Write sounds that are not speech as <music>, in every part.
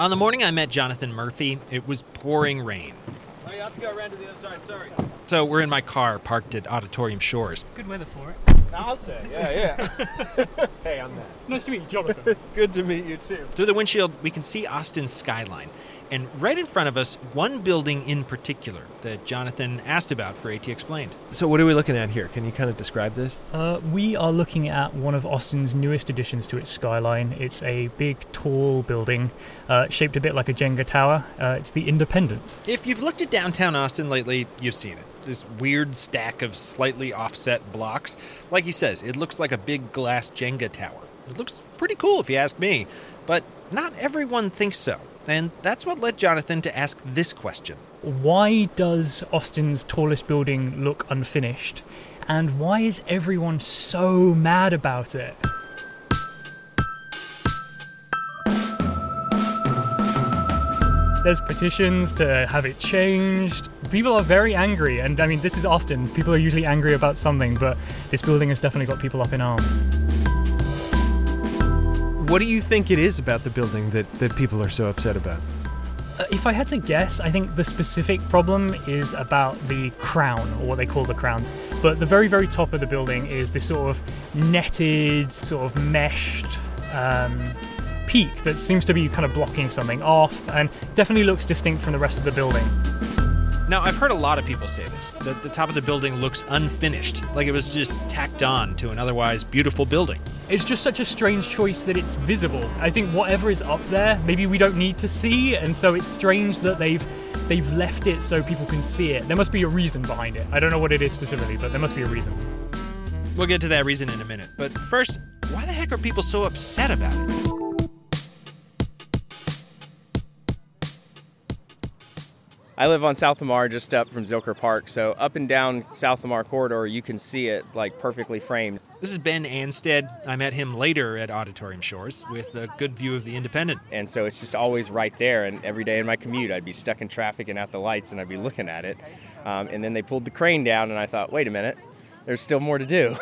On the morning I met Jonathan Murphy, it was pouring rain. Oh, you have to go around to the other side, sorry. So we're in my car parked at Auditorium Shores. Good weather for it. I'll say, yeah, yeah. <laughs> hey, I'm Matt. Nice to meet you, Jonathan. <laughs> Good to meet you, too. Through the windshield, we can see Austin's skyline. And right in front of us, one building in particular that Jonathan asked about for ATXplained. So, what are we looking at here? Can you kind of describe this? Uh, we are looking at one of Austin's newest additions to its skyline. It's a big, tall building uh, shaped a bit like a Jenga tower. Uh, it's the Independent. If you've looked at downtown Austin lately, you've seen it. This weird stack of slightly offset blocks. Like he says, it looks like a big glass Jenga tower. It looks pretty cool if you ask me, but not everyone thinks so. And that's what led Jonathan to ask this question Why does Austin's tallest building look unfinished? And why is everyone so mad about it? There's petitions to have it changed. People are very angry, and I mean, this is Austin. People are usually angry about something, but this building has definitely got people up in arms. What do you think it is about the building that, that people are so upset about? Uh, if I had to guess, I think the specific problem is about the crown, or what they call the crown. But the very, very top of the building is this sort of netted, sort of meshed um, peak that seems to be kind of blocking something off and definitely looks distinct from the rest of the building. Now, I've heard a lot of people say this that the top of the building looks unfinished, like it was just tacked on to an otherwise beautiful building. It's just such a strange choice that it's visible. I think whatever is up there, maybe we don't need to see, and so it's strange that they've they've left it so people can see it. There must be a reason behind it. I don't know what it is specifically, but there must be a reason. We'll get to that reason in a minute. But first, why the heck are people so upset about it? I live on South Lamar, just up from Zilker Park. So up and down South Lamar corridor, you can see it like perfectly framed. This is Ben Anstead. I met him later at Auditorium Shores with a good view of the Independent. And so it's just always right there. And every day in my commute, I'd be stuck in traffic and at the lights, and I'd be looking at it. Um, and then they pulled the crane down, and I thought, wait a minute, there's still more to do. <laughs>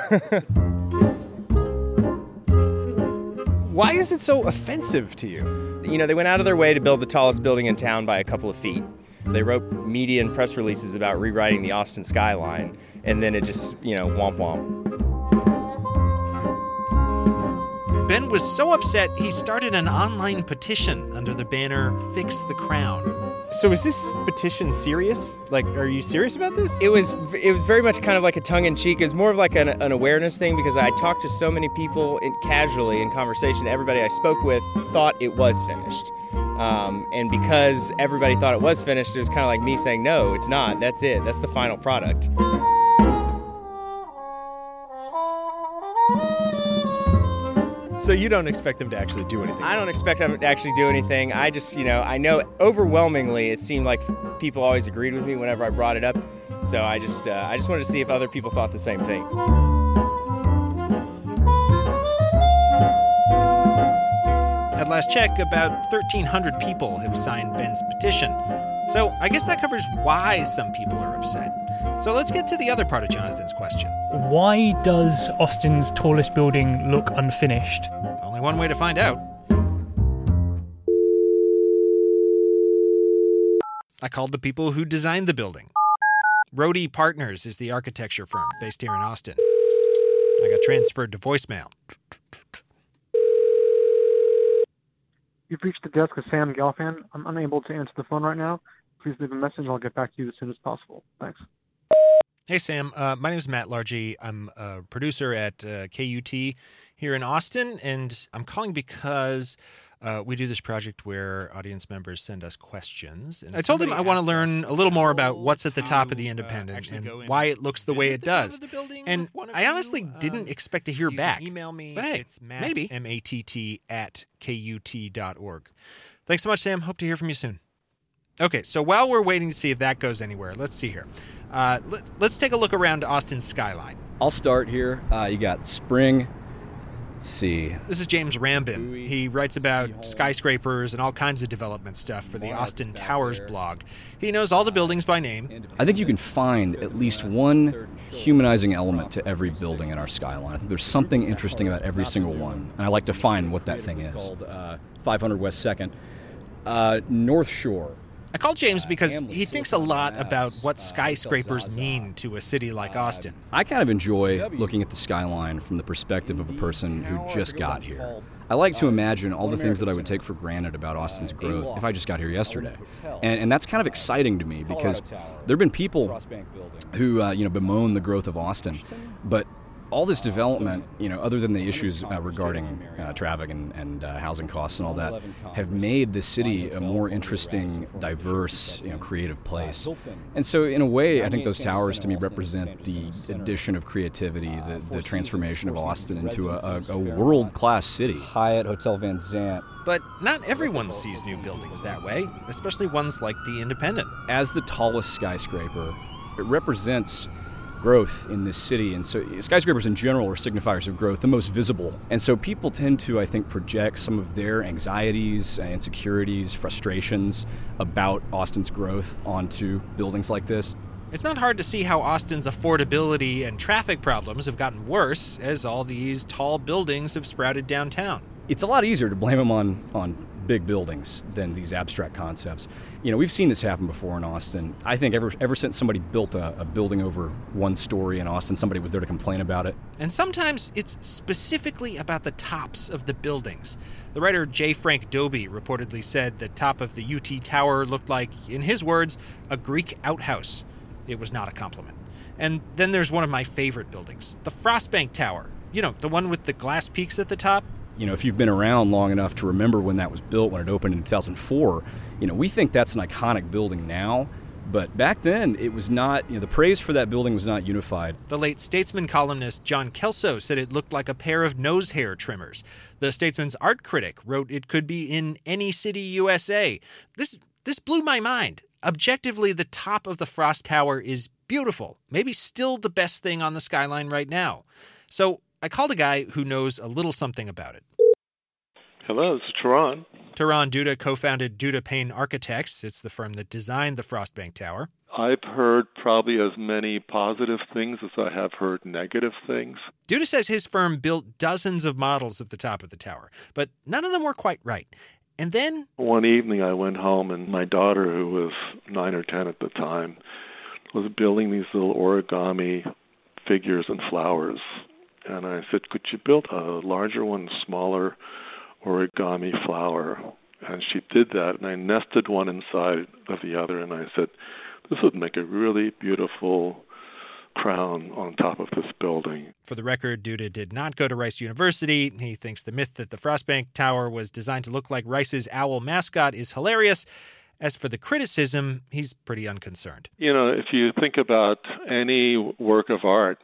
Why is it so offensive to you? You know, they went out of their way to build the tallest building in town by a couple of feet. They wrote media and press releases about rewriting the Austin skyline, and then it just, you know, womp womp. Ben was so upset he started an online petition under the banner Fix the Crown. So is this petition serious? Like, are you serious about this? It was it was very much kind of like a tongue in cheek. It was more of like an, an awareness thing because I talked to so many people in, casually in conversation. Everybody I spoke with thought it was finished. Um, and because everybody thought it was finished, it was kind of like me saying, no, it's not. That's it. That's the final product. So you don't expect them to actually do anything? I don't expect them to actually do anything. I just, you know, I know overwhelmingly it seemed like people always agreed with me whenever I brought it up. So I just, uh, I just wanted to see if other people thought the same thing. Last check, about 1,300 people have signed Ben's petition. So I guess that covers why some people are upset. So let's get to the other part of Jonathan's question. Why does Austin's tallest building look unfinished? Only one way to find out. I called the people who designed the building. Rhode Partners is the architecture firm based here in Austin. I got transferred to voicemail. You've reached the desk of Sam Gelfand. I'm unable to answer the phone right now. Please leave a message and I'll get back to you as soon as possible. Thanks. Hey, Sam. Uh, my name is Matt Largey. I'm a producer at uh, KUT here in Austin, and I'm calling because uh, we do this project where audience members send us questions. And I told him I want to learn a little more about what's at the top of the Independent and why it looks the way it does. And I honestly didn't expect to hear back. Email me. But hey, it's Matt, maybe. M-A-T-T at K-U-T.org. Thanks so much, Sam. Hope to hear from you soon. Okay, so while we're waiting to see if that goes anywhere, let's see here. Uh, let, us take a look around Austin's skyline. I'll start here. Uh, you got spring. Let's see. This is James Rambin. He writes about skyscrapers and all kinds of development stuff for the Austin Towers blog. He knows all the buildings by name. I think you can find at least one humanizing element to every building in our skyline. I think there's something interesting about every single one, and I like to find what that thing is. Called uh, 500 West Second. Uh, North Shore. I call James because Hamlet, he thinks a lot Silicon about what uh, skyscrapers Zaza. mean to a city like Austin. I kind of enjoy looking at the skyline from the perspective of a person who just got here. I like to imagine all the things that I would take for granted about Austin's growth if I just got here yesterday. And, and that's kind of exciting to me because there have been people who, uh, you know, bemoan the growth of Austin, but all this development, you know, other than the issues uh, regarding uh, traffic and, and uh, housing costs and all that, have made the city a more interesting, diverse, you know, creative place. And so, in a way, I think those towers to me represent the addition of creativity, the, the transformation of Austin into a, a, a world-class city. Hyatt Hotel Van Zandt. But not everyone sees new buildings that way, especially ones like the Independent. As the tallest skyscraper, it represents growth in this city. And so skyscrapers in general are signifiers of growth, the most visible. And so people tend to, I think, project some of their anxieties, insecurities, frustrations about Austin's growth onto buildings like this. It's not hard to see how Austin's affordability and traffic problems have gotten worse as all these tall buildings have sprouted downtown. It's a lot easier to blame them on, on big buildings than these abstract concepts. You know, we've seen this happen before in Austin. I think ever, ever since somebody built a, a building over one story in Austin, somebody was there to complain about it. And sometimes it's specifically about the tops of the buildings. The writer J. Frank Dobie reportedly said the top of the UT Tower looked like, in his words, a Greek outhouse. It was not a compliment. And then there's one of my favorite buildings, the Frostbank Tower. You know, the one with the glass peaks at the top. You know, if you've been around long enough to remember when that was built, when it opened in 2004, you know, we think that's an iconic building now. But back then, it was not, you know, the praise for that building was not unified. The late Statesman columnist John Kelso said it looked like a pair of nose hair trimmers. The Statesman's art critic wrote it could be in any city USA. This this blew my mind. Objectively, the top of the Frost Tower is beautiful, maybe still the best thing on the skyline right now. So I called a guy who knows a little something about it. Hello, this is Turan. Turan Duda co founded Duda Paine Architects. It's the firm that designed the Frostbank Tower. I've heard probably as many positive things as I have heard negative things. Duda says his firm built dozens of models of the top of the tower, but none of them were quite right. And then One evening I went home and my daughter, who was nine or ten at the time, was building these little origami figures and flowers. And I said, Could you build a larger one, smaller origami flower? And she did that, and I nested one inside of the other, and I said, This would make a really beautiful crown on top of this building. For the record, Duda did not go to Rice University. He thinks the myth that the Frostbank Tower was designed to look like Rice's owl mascot is hilarious. As for the criticism, he's pretty unconcerned. You know, if you think about any work of art,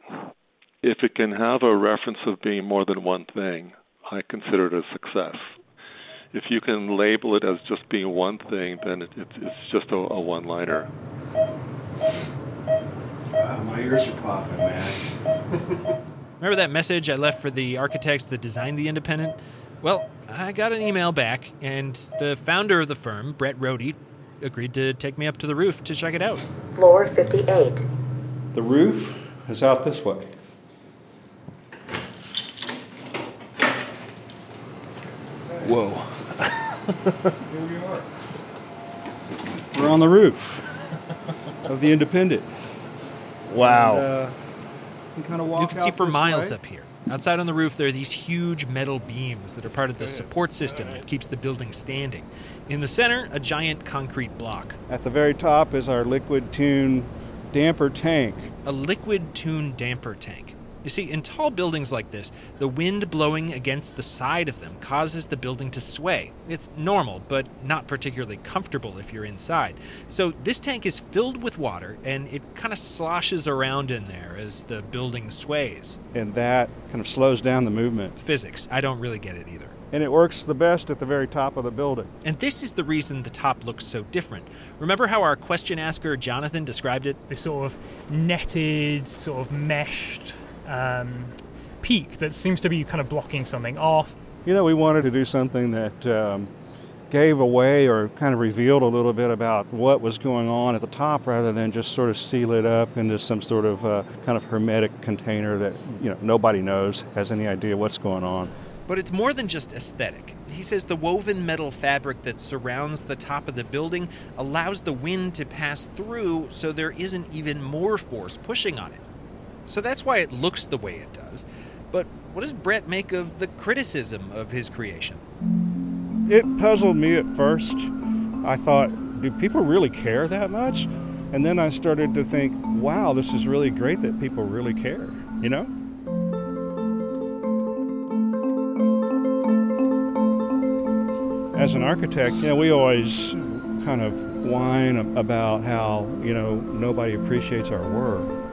if it can have a reference of being more than one thing, I consider it a success. If you can label it as just being one thing, then it, it, it's just a, a one liner. my ears are popping, man. <laughs> Remember that message I left for the architects that designed the Independent? Well, I got an email back, and the founder of the firm, Brett Rhode, agreed to take me up to the roof to check it out. Floor 58. The roof is out this way. Whoa. Here we are. We're on the roof of the Independent. Wow. And, uh, you kind of walk You can see for miles way. up here. Outside on the roof, there are these huge metal beams that are part of the support system that keeps the building standing. In the center, a giant concrete block. At the very top is our liquid tune damper tank. a liquid tune damper tank. You see, in tall buildings like this, the wind blowing against the side of them causes the building to sway. It's normal, but not particularly comfortable if you're inside. So, this tank is filled with water and it kind of sloshes around in there as the building sways. and that kind of slows down the movement. Physics, I don't really get it either. And it works the best at the very top of the building. And this is the reason the top looks so different. Remember how our question asker Jonathan described it? This sort of netted, sort of meshed um, peak that seems to be kind of blocking something off. You know, we wanted to do something that um, gave away or kind of revealed a little bit about what was going on at the top rather than just sort of seal it up into some sort of uh, kind of hermetic container that, you know, nobody knows, has any idea what's going on. But it's more than just aesthetic. He says the woven metal fabric that surrounds the top of the building allows the wind to pass through so there isn't even more force pushing on it. So that's why it looks the way it does. But what does Brett make of the criticism of his creation? It puzzled me at first. I thought, do people really care that much? And then I started to think, wow, this is really great that people really care, you know? As an architect, you know, we always kind of whine about how, you know, nobody appreciates our work.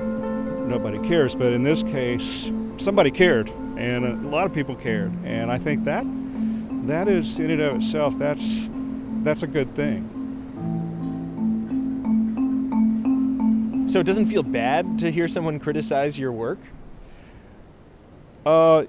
Nobody cares, but in this case, somebody cared, and a lot of people cared. And I think that that is in and of itself that's that's a good thing. So it doesn't feel bad to hear someone criticize your work? Uh,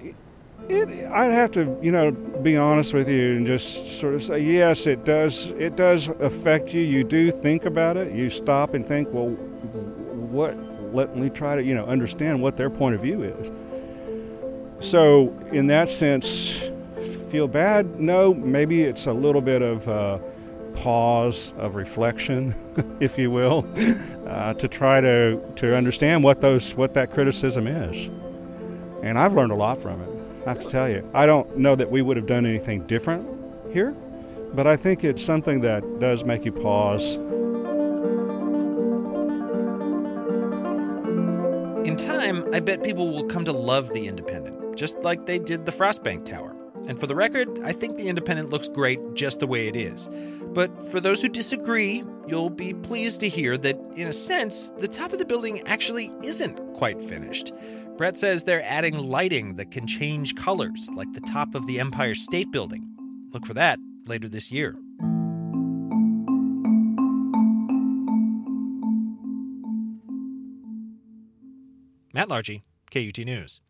it, I'd have to, you know, be honest with you and just sort of say, yes, it does. It does affect you. You do think about it. You stop and think, well, what? Let me try to, you know, understand what their point of view is. So, in that sense, feel bad? No, maybe it's a little bit of uh, pause of reflection, <laughs> if you will, <laughs> uh, to try to to understand what those what that criticism is. And I've learned a lot from it. I have to tell you. I don't know that we would have done anything different here, but I think it's something that does make you pause. In time, I bet people will come to love the Independent, just like they did the Frostbank Tower. And for the record, I think the Independent looks great just the way it is. But for those who disagree, you'll be pleased to hear that, in a sense, the top of the building actually isn't quite finished. Brett says they're adding lighting that can change colors, like the top of the Empire State Building. Look for that later this year. Matt Largey, KUT News.